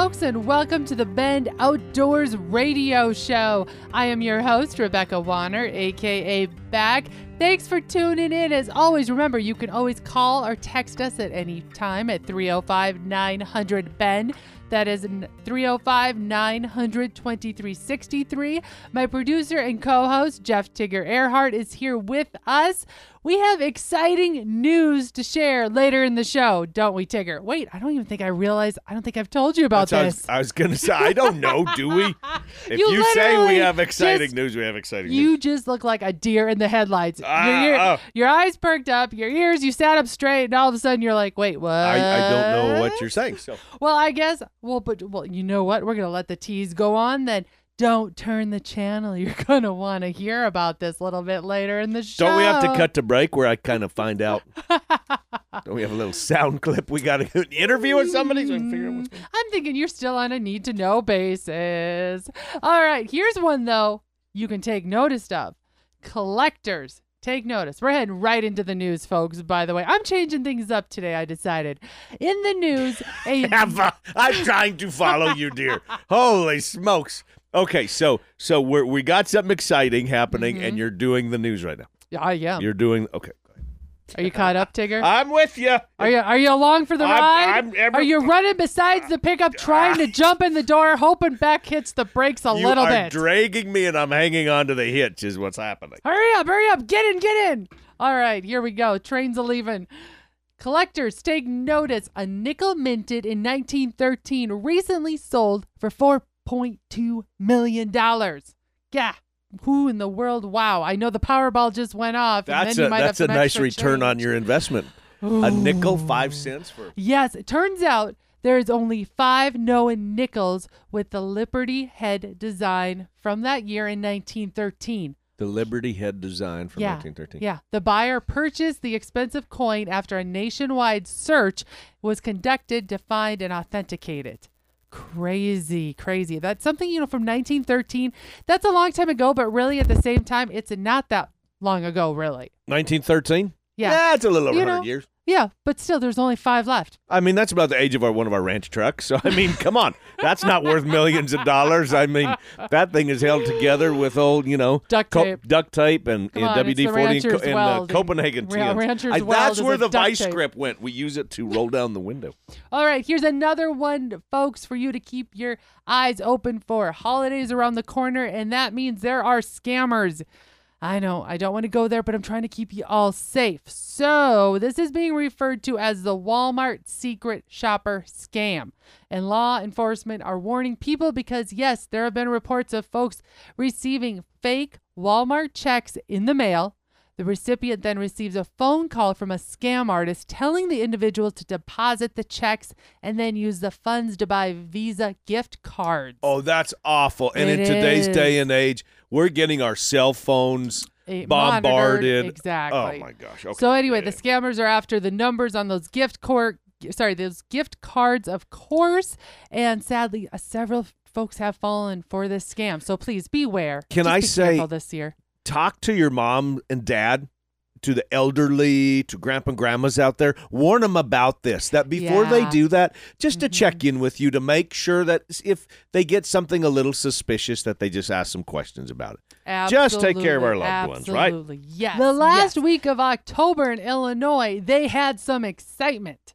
Folks, and welcome to the Bend Outdoors Radio Show. I am your host, Rebecca Wanner, aka Beck. Thanks for tuning in. As always, remember you can always call or text us at any time at 305 900 Bend. That is 305 900 2363. My producer and co host, Jeff Tigger Earhart, is here with us. We have exciting news to share later in the show, don't we, Tigger? Wait, I don't even think I realized. I don't think I've told you about That's what I was- this. I was, going to say, I don't know, do we? If You you, say we have exciting just- news, we have exciting You news. You just look like a deer in the headlights. Ah, your, ear- oh. your eyes perked up, your ears, you sat up straight, and all of a sudden you're like, wait, what? I, I don't know what you're saying. So Well, I guess. Well, but well, you know what? We're gonna let the tease go on. Then don't turn the channel. You're gonna want to hear about this a little bit later in the show. don't we have to cut to break where I kind of find out? don't we have a little sound clip? We got to interview with somebody so I can figure out what's going on. I'm thinking you're still on a need to know basis. All right, here's one though you can take notice of. Collectors, take notice. We're heading right into the news, folks. By the way, I'm changing things up today. I decided. In the news, a I'm trying to follow you, dear. Holy smokes. Okay, so so we're, we got something exciting happening, Mm-hmm. and you're doing the news right now. Yeah, I am. You're doing okay. Are you caught up, Tigger? I'm with you. Are you are you along for the I'm- ride? I'm are you running besides the pickup, ah. trying to jump in the door, hoping Beck hits the brakes a you little are bit? dragging me, and I'm hanging on to the hitch. Is what's happening. hurry up, hurry up, get in, get in. All right, here we go. Trains a leaving. Collectors take notice. A nickel minted in 1913 recently sold for 4.2 million dollars. Yeah. Who in the world? Wow! I know the Powerball just went off. and That's a might have that's a nice return on your investment. A nickel, five cents for. Yes, it turns out there's only five known nickels with the Liberty head design from that year in 1913. The Liberty Head design from yeah, 1913. yeah. The buyer purchased the expensive coin after a nationwide search was conducted to find and authenticate it. Crazy, crazy. That's something, you know, from 1913. That's a long time ago, but really at the same time, it's not that long ago, really. 1913. Yeah. that's a little over You 100 know- years. Yeah, but still, there's only five left. I mean, that's about the age of our one of our ranch trucks. So I mean, come on, that's not worth millions of dollars. I mean, that thing is held together with old, you know, Duct co- tape. duct tape, and, and WD forty and, Co- and uh, Copenhagen Ra-. Rancher's I- that's where the vice tape. grip went. We use it to roll down the window. All right, here's another one, folks, for you to keep your eyes open for. Holidays around the corner, and that means there are scammers. I know, I don't want to go there, but I'm trying to keep you all safe. So, this is being referred to as the Walmart secret shopper scam. And law enforcement are warning people because, yes, there have been reports of folks receiving fake Walmart checks in the mail. The recipient then receives a phone call from a scam artist telling the individual to deposit the checks and then use the funds to buy Visa gift cards. Oh, that's awful. And It in today's is. day and age, we're getting our cell phones Eh, bombarded. monitored, Exactly. Oh my gosh. Okay. So anyway, the scammers are after the numbers on those gift cor- sorry, those gift cards, of course, and sadly, uh, several folks have fallen for this scam. So please beware. Can Just I be say- this year? Talk to your mom and dad, to the elderly, to grandpa and grandmas out there. Warn them about this. That before they Yeah. Mm-hmm. do that, just to check in with you to make sure that if they get something a little suspicious, that they just ask some questions about it. Just take care of our loved ones, right? Yes. The last yes. week of October in Illinois, they had some excitement.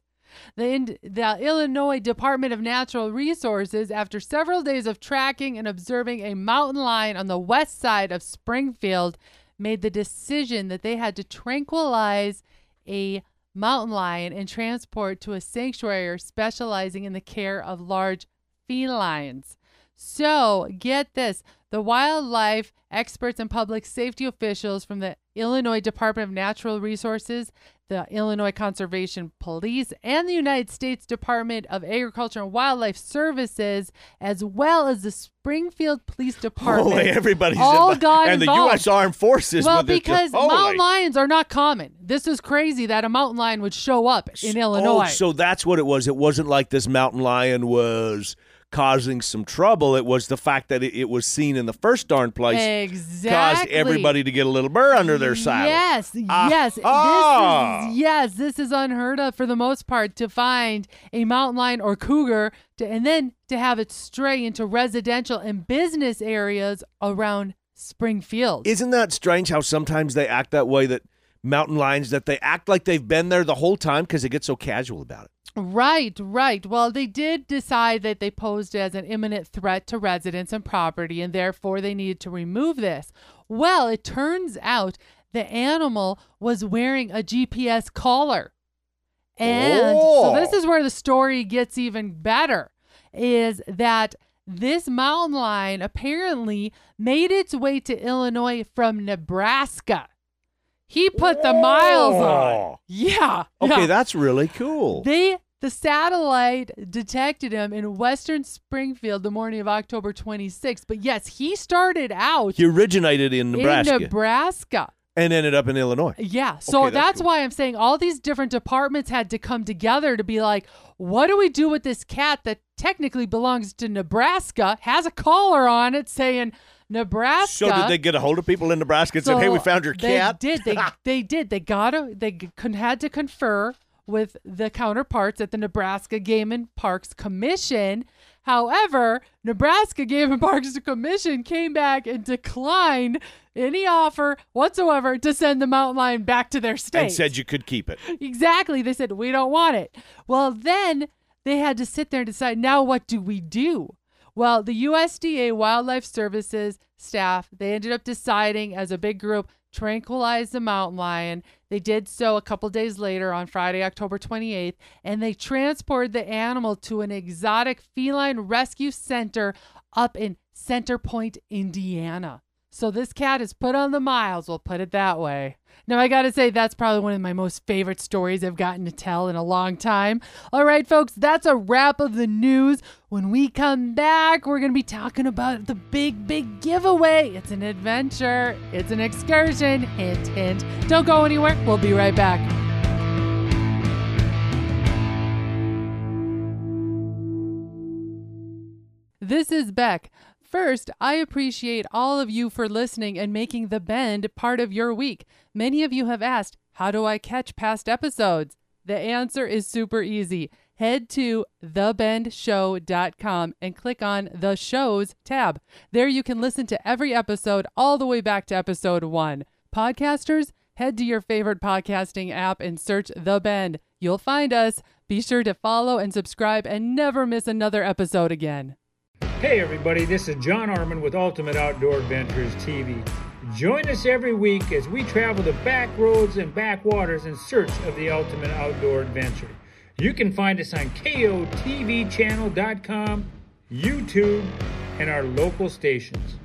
The, the Illinois Department of Natural Resources, after several days of tracking and observing a mountain lion on the west side of Springfield, made the decision that they had to tranquilize a mountain lion and transport to a sanctuary specializing in the care of large felines. So, get this the wildlife experts and public safety officials from the Illinois Department of Natural Resources, the Illinois Conservation Police, and the United States Department of Agriculture and Wildlife Services, as well as the Springfield Police Department. Holy, everybody's all in, got and the. U.S. Armed Forces. Well, because mountain lions are not common. This is crazy that a mountain lion would show up in oh, Illinois. Oh, so that's what it was. It wasn't like this mountain lion was causing some trouble. It was the fact that it, it was seen in the first darn place exactly. caused everybody to get a little burr under their saddle. Yes, Ah, yes. ah. This is yes, this is unheard of for the most part to find a mountain lion or cougar to, and then to have it stray into residential and business areas around Springfield. Isn't that strange how sometimes they act that way that mountain lions that they act like they've been there the whole time because they get so casual about it. Right, right. Well, they did decide that they posed as an imminent threat to residents and property, and therefore they needed to remove this. Well, it turns out the animal was wearing a GPS collar. And so this Oh. is where the story gets even better is that this mountain lion apparently made its way to Illinois from Nebraska. He put the miles on. Yeah. Okay, yeah. that's really cool. They the satellite detected him in western Springfield the morning of October 26th. But yes, he started out he originated in Nebraska in Nebraska. and ended up in Illinois. Yeah. So Okay, that's that's, cool. why I'm saying all these different departments had to come together to be like, what do we do with this cat that technically belongs to Nebraska, has a collar on it saying Nebraska? So did they get a hold of people in Nebraska and said, "Hey, we found your they cat"? did. They they did. They got to. They con- had to confer with the counterparts at the Nebraska Game and Parks Commission. However, Nebraska Game and Parks Commission came back and declined any offer whatsoever to send the mountain lion back to their state. and said you could keep it. Exactly. They said, we don't want it. Well, then they had to sit there and decide, now what do we do? Well, the USDA Wildlife Services staff, they ended up deciding as a big group, tranquilize the mountain lion. They did so a couple days later on Friday, October 28th, and they transported the animal to an exotic feline rescue center up in Center Point, Indiana. So this cat is put on the miles, we'll put it that way. Now, I gotta say, that's probably one of my most favorite stories I've gotten to tell in a long time. All right, folks, that's a wrap of the news. When we come back, we're gonna be talking about the big, big giveaway. It's an adventure, it's an excursion. Hint, hint. Don't go anywhere. We'll be right back. This is Beck. First, I appreciate all of you for listening and making The Bend part of your week. Many of you have asked, How do I catch past episodes? The answer is super easy. Head to thebendshow.com and click on the shows tab. There you can listen to every episode all the way back to episode one. Podcasters, head to your favorite podcasting app and search The Bend. You'll find us. Be sure to follow and subscribe and never miss another episode again. Hey everybody, this is John Arman with Ultimate Outdoor Adventures TV. Join us every week as we travel the back roads and backwaters in search of the ultimate outdoor adventure. You can find us on KOTVchannel.com, YouTube, and our local stations.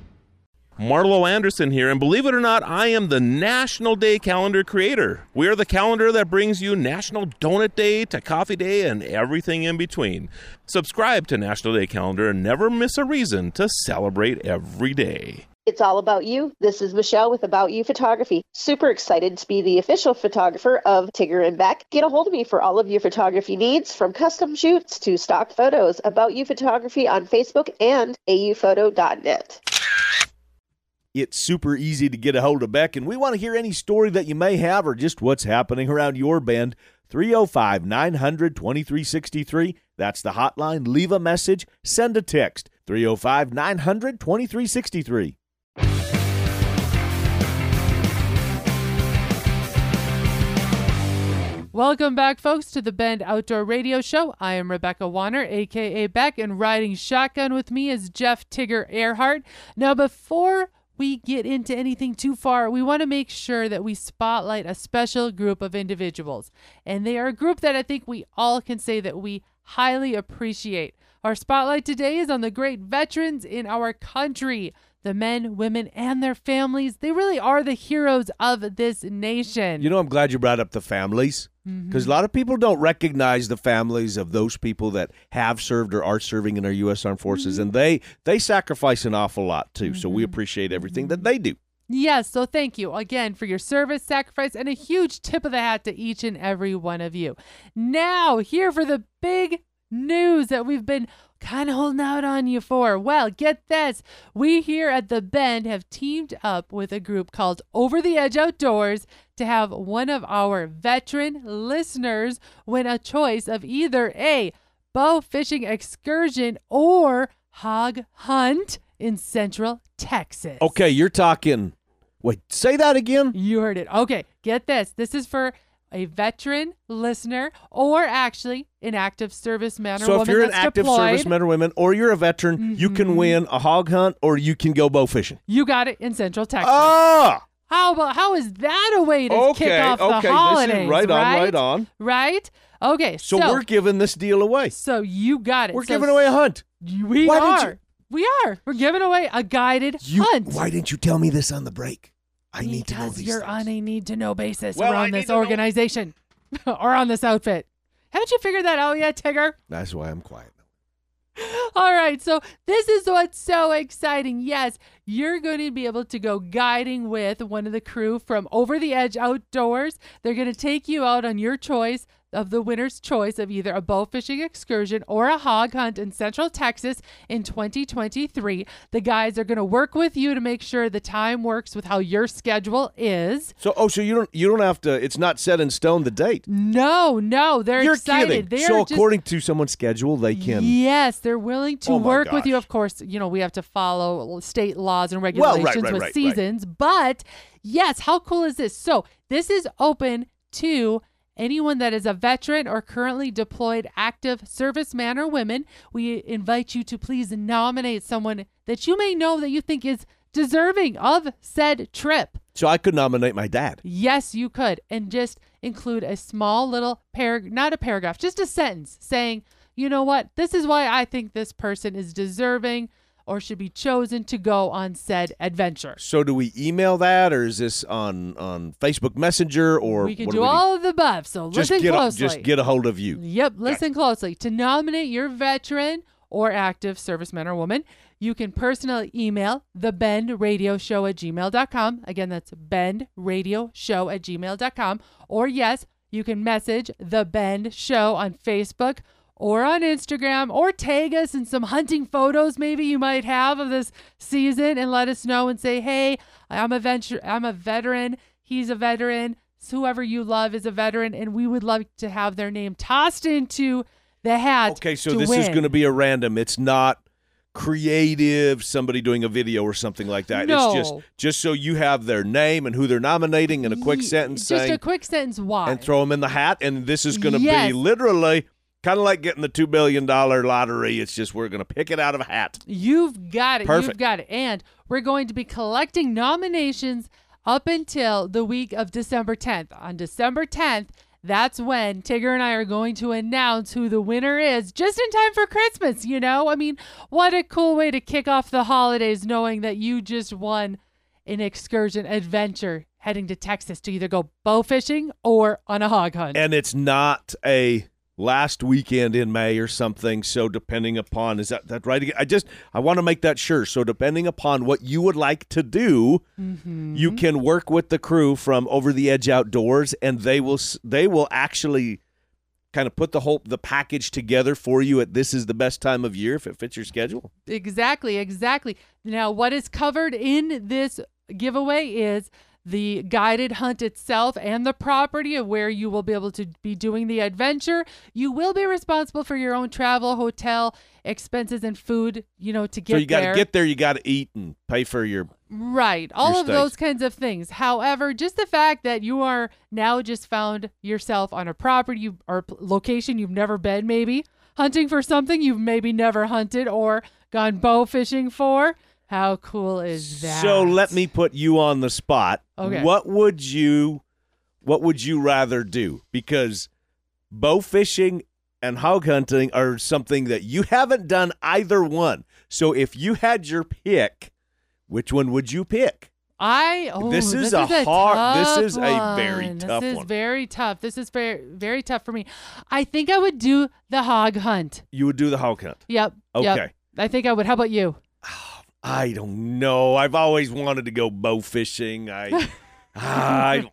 Marlo Anderson here, and believe it or not, I am the National Day Calendar creator. We are the calendar that brings you National Donut Day to Coffee Day and everything in between. Subscribe to National Day Calendar and never miss a reason to celebrate every day. It's all about you. This is Michelle with About You Photography. Super excited to be the official photographer of Tigger and Beck. Get a hold of me for all of your photography needs, from custom shoots to stock photos. About You Photography on Facebook and auphoto.net. It's super easy to get a hold of Beck, and we want to hear any story that you may have or just what's happening around your bend. 305 900 2363. That's the hotline. Leave a message, send a text. 305 900 2363. Welcome back, folks, to the Bend Outdoor Radio Show. I am Rebecca Wanner, aka Beck, and riding shotgun with me is Jeff Tigger Earhart. Now, before we get into anything too far, we want to make sure that we spotlight a special group of individuals. And they are a group that I think we all can say that we highly appreciate. Our spotlight today is on the great veterans in our country. The men, women, and their families, they really are the heroes of this nation. You know, I'm glad you brought up the families Mm-hmm. because a lot of people don't recognize the families of those people that have served or are serving in our U.S. Armed Forces, mm-hmm. and they they sacrifice an awful lot too. So we mm-hmm. appreciate everything that they do. Yes, so thank you again for your service, sacrifice, and a huge tip of the hat to each and every one of you. Now, here for the big news that we've been kind of holding out on you for. Well, get this. We here at The Bend have teamed up with a group called Over the Edge Outdoors to have one of our veteran listeners win a choice of either a bow fishing excursion or hog hunt in Central Texas. Okay, you're talking. Wait, say that again. You heard it. Okay, get this. This is for a veteran listener or actually an active service man or So woman So if you're an active deployed. Mm-hmm. serviceman or women, or you're a veteran, you can win a hog hunt, or you can go bow fishing. You got it in Central Texas. Ah, how about how is that a way to okay, kick off okay. the holidays? this right on, right on. Right? Okay, So, so we're giving this deal away. so you got it. We're So giving away a hunt. We Why didn't are. We are. We're giving away a guided You, hunt. why didn't you tell me this on the break? I need to know Because these you're things. on a need to know basis Well, I around need this to know- organization or on this outfit. Haven't you figured that out yet, Tigger? That's why I'm quiet. All right, so this is what's so exciting. Yes, you're going to be able to go guiding with one of the crew from Over the Edge Outdoors. They're going to take you out on your choice of the winner's choice of either a bow fishing excursion or a hog hunt in Central Texas in 2023. The guys are going to work with you to make sure the time works with how your schedule is. So, oh, so you don't you don't have to. It's not set in stone the date. No, no, they're You're excited. kidding. They so just according to someone's schedule, they can. Yes, they're willing to Oh work with you. Of course, you know, we have to follow state laws and Well, regulations right, right, with right. seasons. But yes, how cool is this? So, this is open to anyone that is a veteran or currently deployed active serviceman or women. We invite you to please nominate someone that you may know that you think is deserving of said trip. So I could nominate my dad. Yes, you could. And just include a small little paragraph, not a paragraph, just a sentence saying, you know what, this is why I think this person is deserving or should be chosen to go on said adventure. So do we email that, or is this on on Facebook Messenger, or we can do we all of the above. So Just listen get a, closely. just get a hold of you. Yep, listen closely. To nominate your veteran or active serviceman or woman, you can personally email the Bend Radio Show at gmail.com. Again, that's Bend Radio Show at gmail.com. Or yes, you can message the Bend Show on Facebook or on Instagram or tag us in some hunting photos maybe you might have of this season and let us know and say, hey, I'm a venture I'm a veteran, he's a veteran, whoever you love is a veteran, and we would love to have their name tossed into the hat. Okay, so this is going to be a random. It's not creative. Somebody doing a video or something like that. No. It's just just so you have their name and who they're nominating in a quick Ye- sentence Just saying a quick sentence why. and throw them in the hat. And this is going to Yes. be literally kind of like getting the two billion dollar lottery. It's just we're going to pick it out of a hat. You've got it. Perfect. You've got it. And we're going to be collecting nominations up until the week of December 10th. On December 10th, that's when Tigger and I are going to announce who the winner is just in time for Christmas, you know? I mean, what a cool way to kick off the holidays knowing that you just won an excursion adventure heading to Texas to either go bow fishing or on a hog hunt. And it's not a last weekend in May or something. So depending upon is that that right? I just I want to make that sure. So depending upon what you would like to do, Mm-hmm. you can work with the crew from Over the Edge Outdoors, and they will s- they will actually kind of put the whole the package together for you at this is the best time of year if it fits your schedule. Exactly, exactly. Now, what is covered in this giveaway is the guided hunt itself and the property of where you will be able to be doing the adventure. You will be responsible for your own travel, hotel expenses, and food. You know to get so you got to there. get there, you got to eat and pay for your Right. All your of those kinds of things. However, just the fact that you are now just found yourself on a property or location you've never been, maybe hunting for something you've maybe never hunted or gone bow fishing for. How cool is that? So let me put you on the spot. Okay. What would you what would you rather do? Because bow fishing and hog hunting are something that you haven't done either one. So if you had your pick, which one would you pick? I oh, This is a hard- tough this is a very tough one. tough This is one. very tough. This is very very tough for me. I think I would do the hog hunt. You would do the hog hunt. Yep. yep. Okay. I think I would. How about you? I don't know. I've always wanted to go bow fishing. I I,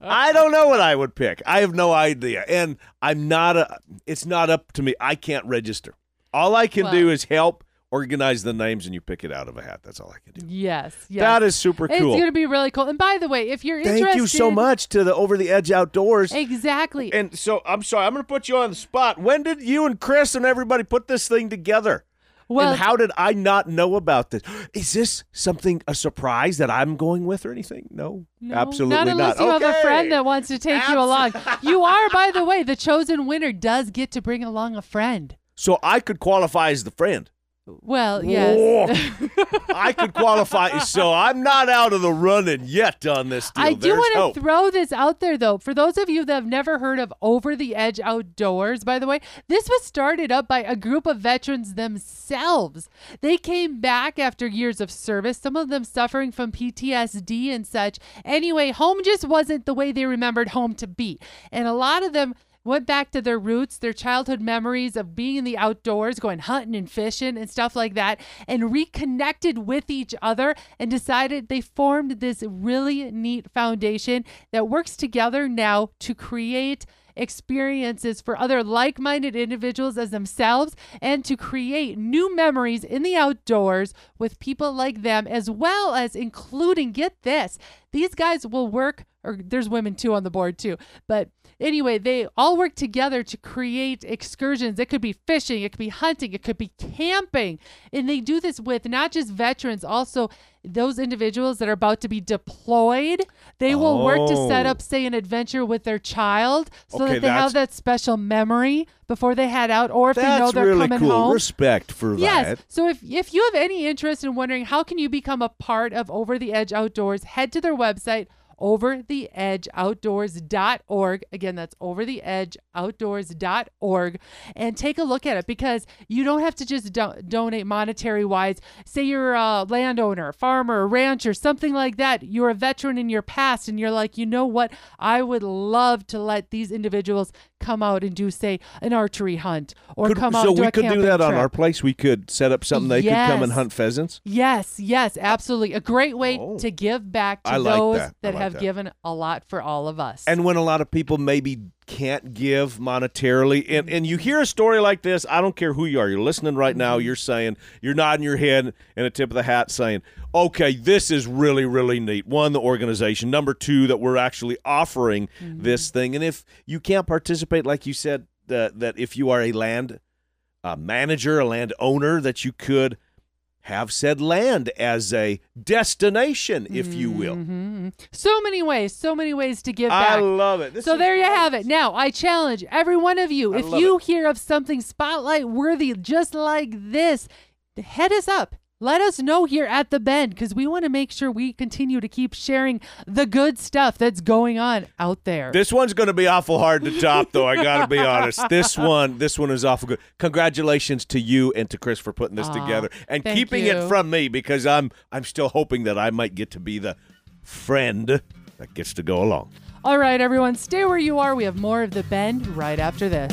I don't know what I would pick. I have no idea, and I'm not a. It's not up to me. I can't register. All I can do is help organize the names, and you pick it out of a hat. That's all I can do. Yes, yes. That is super cool. It's going to be really cool. And by the way, if you're interested. Thank interested, you so much to the Over the Edge Outdoors. Exactly. And so I'm sorry, I'm going to put you on the spot. When did you and Chris and everybody put this thing together? Well, and how did I not know about this? Is this something a surprise that I'm going with or anything? No, no, absolutely not unless not. you have a friend that wants to take you along. You are, by the way, the chosen winner does get to bring along a friend. So I could qualify as the friend. Well, yes. I could qualify. So I'm not out of the running yet on this deal. I do There's want hope. to throw this out there, though. For those of you that have never heard of Over the Edge Outdoors, by the way, this was started up by a group of veterans themselves. They came back after years of service, some of them suffering from PTSD and such. Anyway, home just wasn't the way they remembered home to be. And a lot of them went back to their roots, their childhood memories of being in the outdoors, going hunting and fishing and stuff like that, and reconnected with each other and decided they formed this really neat foundation that works together now to create experiences for other like minded individuals as themselves and to create new memories in the outdoors with people like them, as well as including, get this, these guys will work, or there's women too on the board too, but anyway, they all work together to create excursions. It could be fishing, it could be hunting, it could be camping. And they do this with not just veterans, also those individuals that are about to be deployed. They will work to set Oh. up, say, an adventure with their child so Okay, that they have that special memory before they head out, or if they know they're really coming cool. home. Respect for Yes. that. So if if you have any interest in wondering how can you become a part of Over the Edge Outdoors, head to their website overtheedgeoutdoors.org. Again, that's overtheedgeoutdoors.org and take a look at it because you don't have to just do- donate monetary wise. Say you're a landowner, farmer, rancher, something like that. You're a veteran in your past and you're like, "You know what? I would love to let these individuals come out and do say an archery hunt or Could- come out so and do we could do that on our place. We could set up something they could come and hunt pheasants. Yes, yes, absolutely. A great way Oh. to give back to I like those that. Like have that. given a lot for all of us. And when a lot of people maybe can't give monetarily, and, and you hear a story like this, I don't care who you are. You're listening right now. You're saying, you're nodding your head and a tip of the hat saying, okay, this is really, really neat. One, the organization. Number two, that we're actually offering Mm-hmm. this thing. And if you can't participate, like you said, that, that if you are a land uh, manager, a land owner, that you could have said land as a destination, if you will. Mhm. So many ways, so many ways to give back. I love it. This so there you have it. Now, I challenge every one of you. I if you hear of something spotlight worthy just like this, head us up. Let us know here at the Bend because we want to make sure we continue to keep sharing the good stuff that's going on out there. This one's going to be awful hard to top, though. I got to be honest. This one, this one is awful good. Congratulations to you and to Chris for putting this Aw, together and thank keeping you. it from me because I'm I'm still hoping that I might get to be the friend that gets to go along. All right, everyone, stay where you are. We have more of the Bend right after this.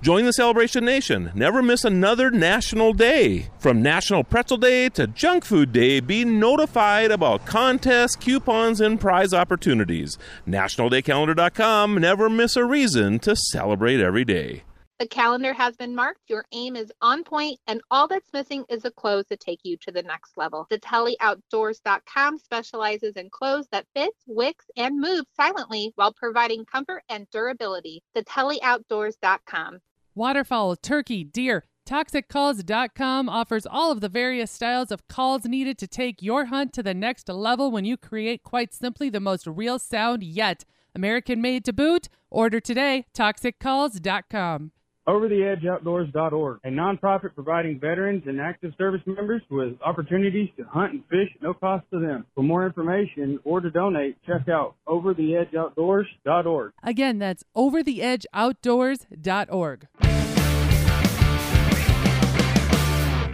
Join the Celebration Nation. Never miss another national day. From National Pretzel Day to Junk Food Day, be notified about contests, coupons, and prize opportunities. NationalDayCalendar.com. Never miss a reason to celebrate every day. The calendar has been marked, your aim is on point, and all that's missing is a clothes to take you to the next level. DetelliOutdoors.com specializes in clothes that fits, wicks, and move silently while providing comfort and durability. DetelliOutdoors.com. Waterfowl, turkey, deer. ToxicCalls.com offers all of the various styles of calls needed to take your hunt to the next level when you create quite simply the most real sound yet. American made to boot. Order today. ToxicCalls.com. OverTheEdgeOutdoors.org, a nonprofit providing veterans and active service members with opportunities to hunt and fish at no cost to them. For more information or to donate, check out OverTheEdgeOutdoors.org. Again, that's overtheedgeoutdoors.org.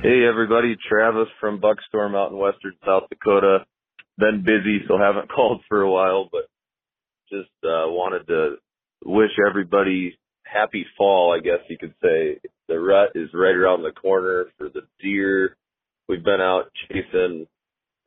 Hey everybody, Travis from Buckstorm out in western South Dakota. Been busy, so haven't called for a while, but just uh, wanted to wish everybody happy fall, I guess you could say. The rut is right around the corner for the deer. We've been out chasing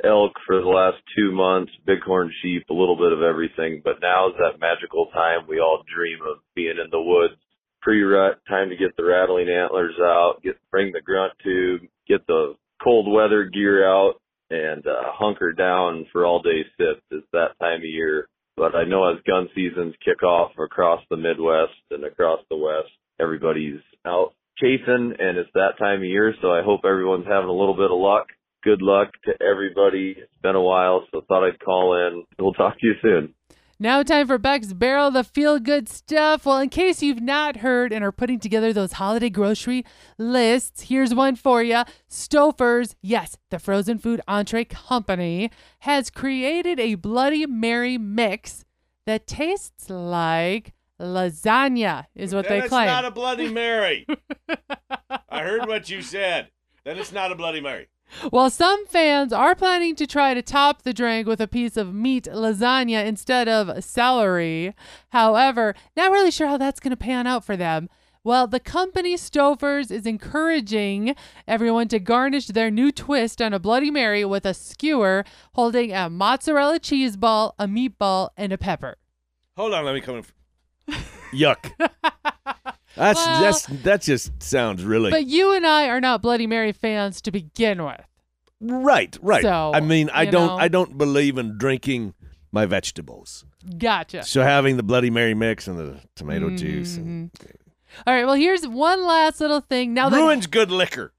elk for the last two months, bighorn sheep, a little bit of everything, but now is that magical time we all dream of being in the woods pre-rut, time to get the rattling antlers out, get bring the grunt tube, get the cold weather gear out, and uh, hunker down for all day sips. It's that time of year. But I know as gun seasons kick off across the Midwest and across the West, everybody's out chasing, and it's that time of year. So I hope everyone's having a little bit of luck. Good luck to everybody. It's been a while, so thought I'd call in. We'll talk to you soon. Now, time for Beck's Barrel, the feel good stuff. Well, in case you've not heard and are putting together those holiday grocery lists, here's one for you. Stouffer's, yes, the frozen food entree company, has created a Bloody Mary mix that tastes like lasagna, is what then they it's claim. not a Bloody Mary. I heard what you said. Then it's not a Bloody Mary. Well, some fans are planning to try to top the drink with a piece of meat lasagna instead of celery. However, not really sure how that's going to pan out for them. Well, the company Stouffer's is encouraging everyone to garnish their new twist on a Bloody Mary with a skewer holding a mozzarella cheese ball, a meatball, and a pepper. Hold on, let me come in. Yuck. That's Well- that's that just sounds really But you and I are not Bloody Mary fans to begin with. right, right. So, I mean, I don't know. I don't believe in drinking my vegetables. Gotcha. So having the Bloody Mary mix and the tomato juice and mm-hmm. All right, well, here's one last little thing. Now that ruins good liquor.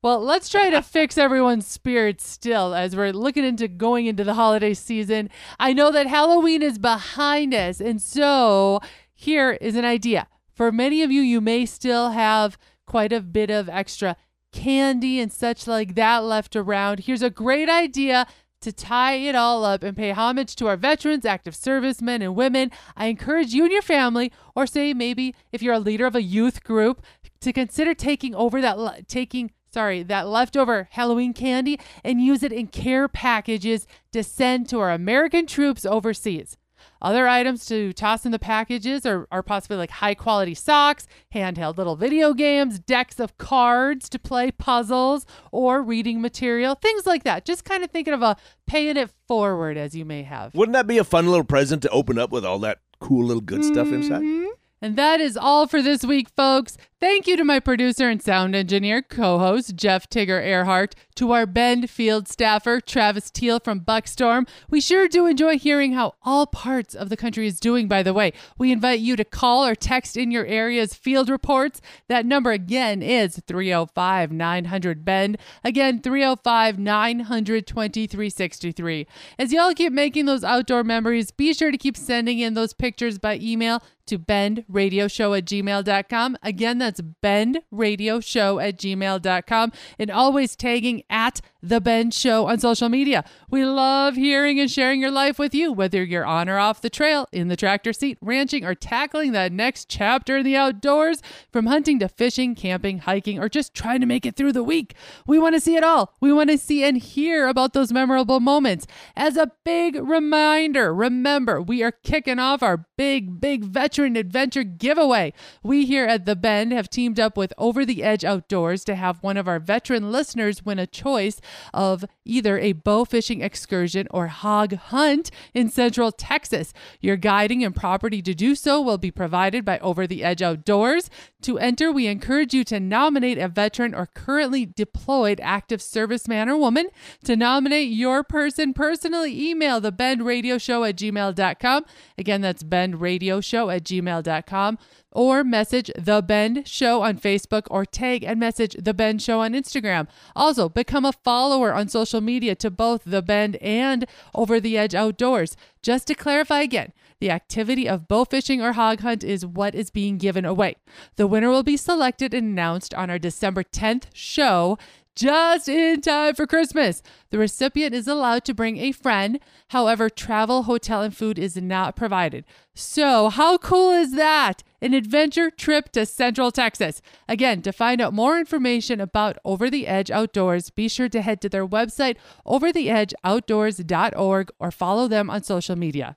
Well, let's try to fix everyone's spirits still as we're looking into going into the holiday season. I know that Halloween is behind us, and so here is an idea. For many of you, you may still have quite a bit of extra candy and such like that left around. Here's a great idea to tie it all up and pay homage to our veterans, active servicemen, and women. I encourage you and your family, or say maybe if you're a leader of a youth group, to consider taking over that taking sorry that leftover Halloween candy and use it in care packages to send to our American troops overseas. Other items to toss in the packages are, are possibly like high quality socks, handheld little video games, decks of cards to play puzzles, or reading material, things like that. Just kind of thinking of a paying it forward as you may have. Wouldn't that be a fun little present to open up with all that cool little good stuff inside? Mm-hmm. And that is all for this week, folks. Thank you to my producer and sound engineer, co host Jeff Tigger Earhart, to our Bend field staffer, Travis Teal from Buckstorm. We sure do enjoy hearing how all parts of the country is doing, by the way. We invite you to call or text in your area's field reports. That number again is 305 900 Bend. Again, 305 900 2363. As y'all keep making those outdoor memories, be sure to keep sending in those pictures by email to bendradioshow at gmail.com. Again, that's bendradioshow at gmail.com and always tagging at The Bend Show on social media. We love hearing and sharing your life with you, whether you're on or off the trail, in the tractor seat, ranching, or tackling that next chapter in the outdoors, from hunting to fishing, camping, hiking, or just trying to make it through the week. We want to see it all. We want to see and hear about those memorable moments. As a big reminder, remember, we are kicking off our big, big veteran adventure giveaway. We here at The Bend have teamed up with Over the Edge Outdoors to have one of our veteran listeners win a choice of either a bow fishing excursion or hog hunt in Central Texas. Your guiding and property to do so will be provided by Over the Edge Outdoors. To enter, we encourage you to nominate a veteran or currently deployed active serviceman or woman. To nominate your person personally, email the Bend Radio Show at gmail.com. Again, that's Bend Radio Show at gmail.com. Or message The Bend Show on Facebook or tag and message The Bend Show on Instagram. Also, become a follower on social media to both The Bend and Over the Edge Outdoors. Just to clarify again, The activity of bow fishing or hog hunt is what is being given away. The winner will be selected and announced on our December 10th show just in time for Christmas. The recipient is allowed to bring a friend. However, travel, hotel, and food is not provided. So, how cool is that? An adventure trip to Central Texas. Again, to find out more information about Over the Edge Outdoors, be sure to head to their website, overtheedgeoutdoors.org, or follow them on social media.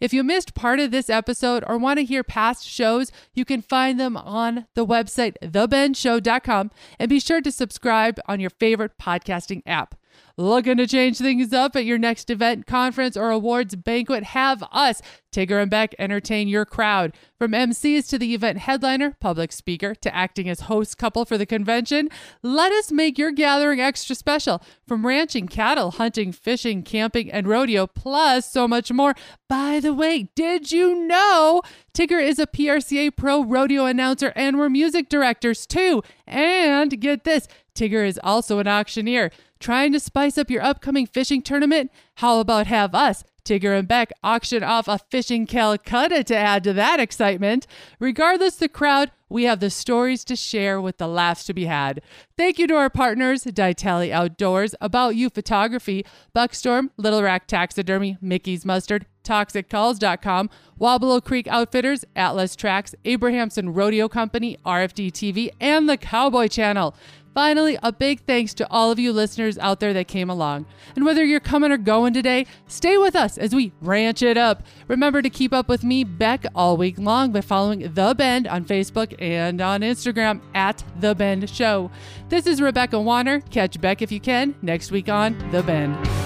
If you missed part of this episode or want to hear past shows, you can find them on the website, thebendshow.com, and be sure to subscribe on your favorite podcasting app. Looking to change things up at your next event, conference, or awards banquet? Have us, Tigger and Beck, entertain your crowd. From MCs to the event headliner, public speaker, to acting as host couple for the convention, let us make your gathering extra special. From ranching, cattle, hunting, fishing, camping, and rodeo, plus so much more. By the way, did you know Tigger is a PRCA Pro rodeo announcer and we're music directors too? And get this, Tigger is also an auctioneer. Trying to spice up your upcoming fishing tournament? How about have us, Tigger and Beck, auction off a fishing Calcutta to add to that excitement? Regardless the crowd, we have the stories to share with the laughs to be had. Thank you to our partners, Ditali Outdoors, About You Photography, Buckstorm, Little Rack Taxidermy, Mickey's Mustard, ToxicCalls.com, Wabalo Creek Outfitters, Atlas Tracks, Abrahamson Rodeo Company, RFD TV, and the Cowboy Channel. Finally, a big thanks to all of you listeners out there that came along. And whether you're coming or going today, stay with us as we ranch it up. Remember to keep up with me, Beck, all week long by following The Bend on Facebook and on Instagram at The Bend Show. This is Rebecca Wanner. Catch Beck if you can next week on The Bend.